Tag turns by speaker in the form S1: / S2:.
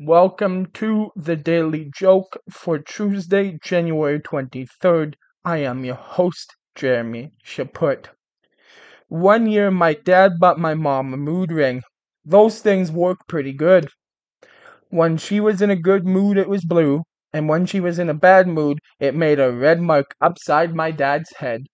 S1: Welcome to the Daily Joke for Tuesday, January 23rd. I am your host, Jeremy Shepard. One year, my dad bought my mom a mood ring. Those things work pretty good. When she was in a good mood, it was blue, and when she was in a bad mood, it made a red mark upside my dad's head.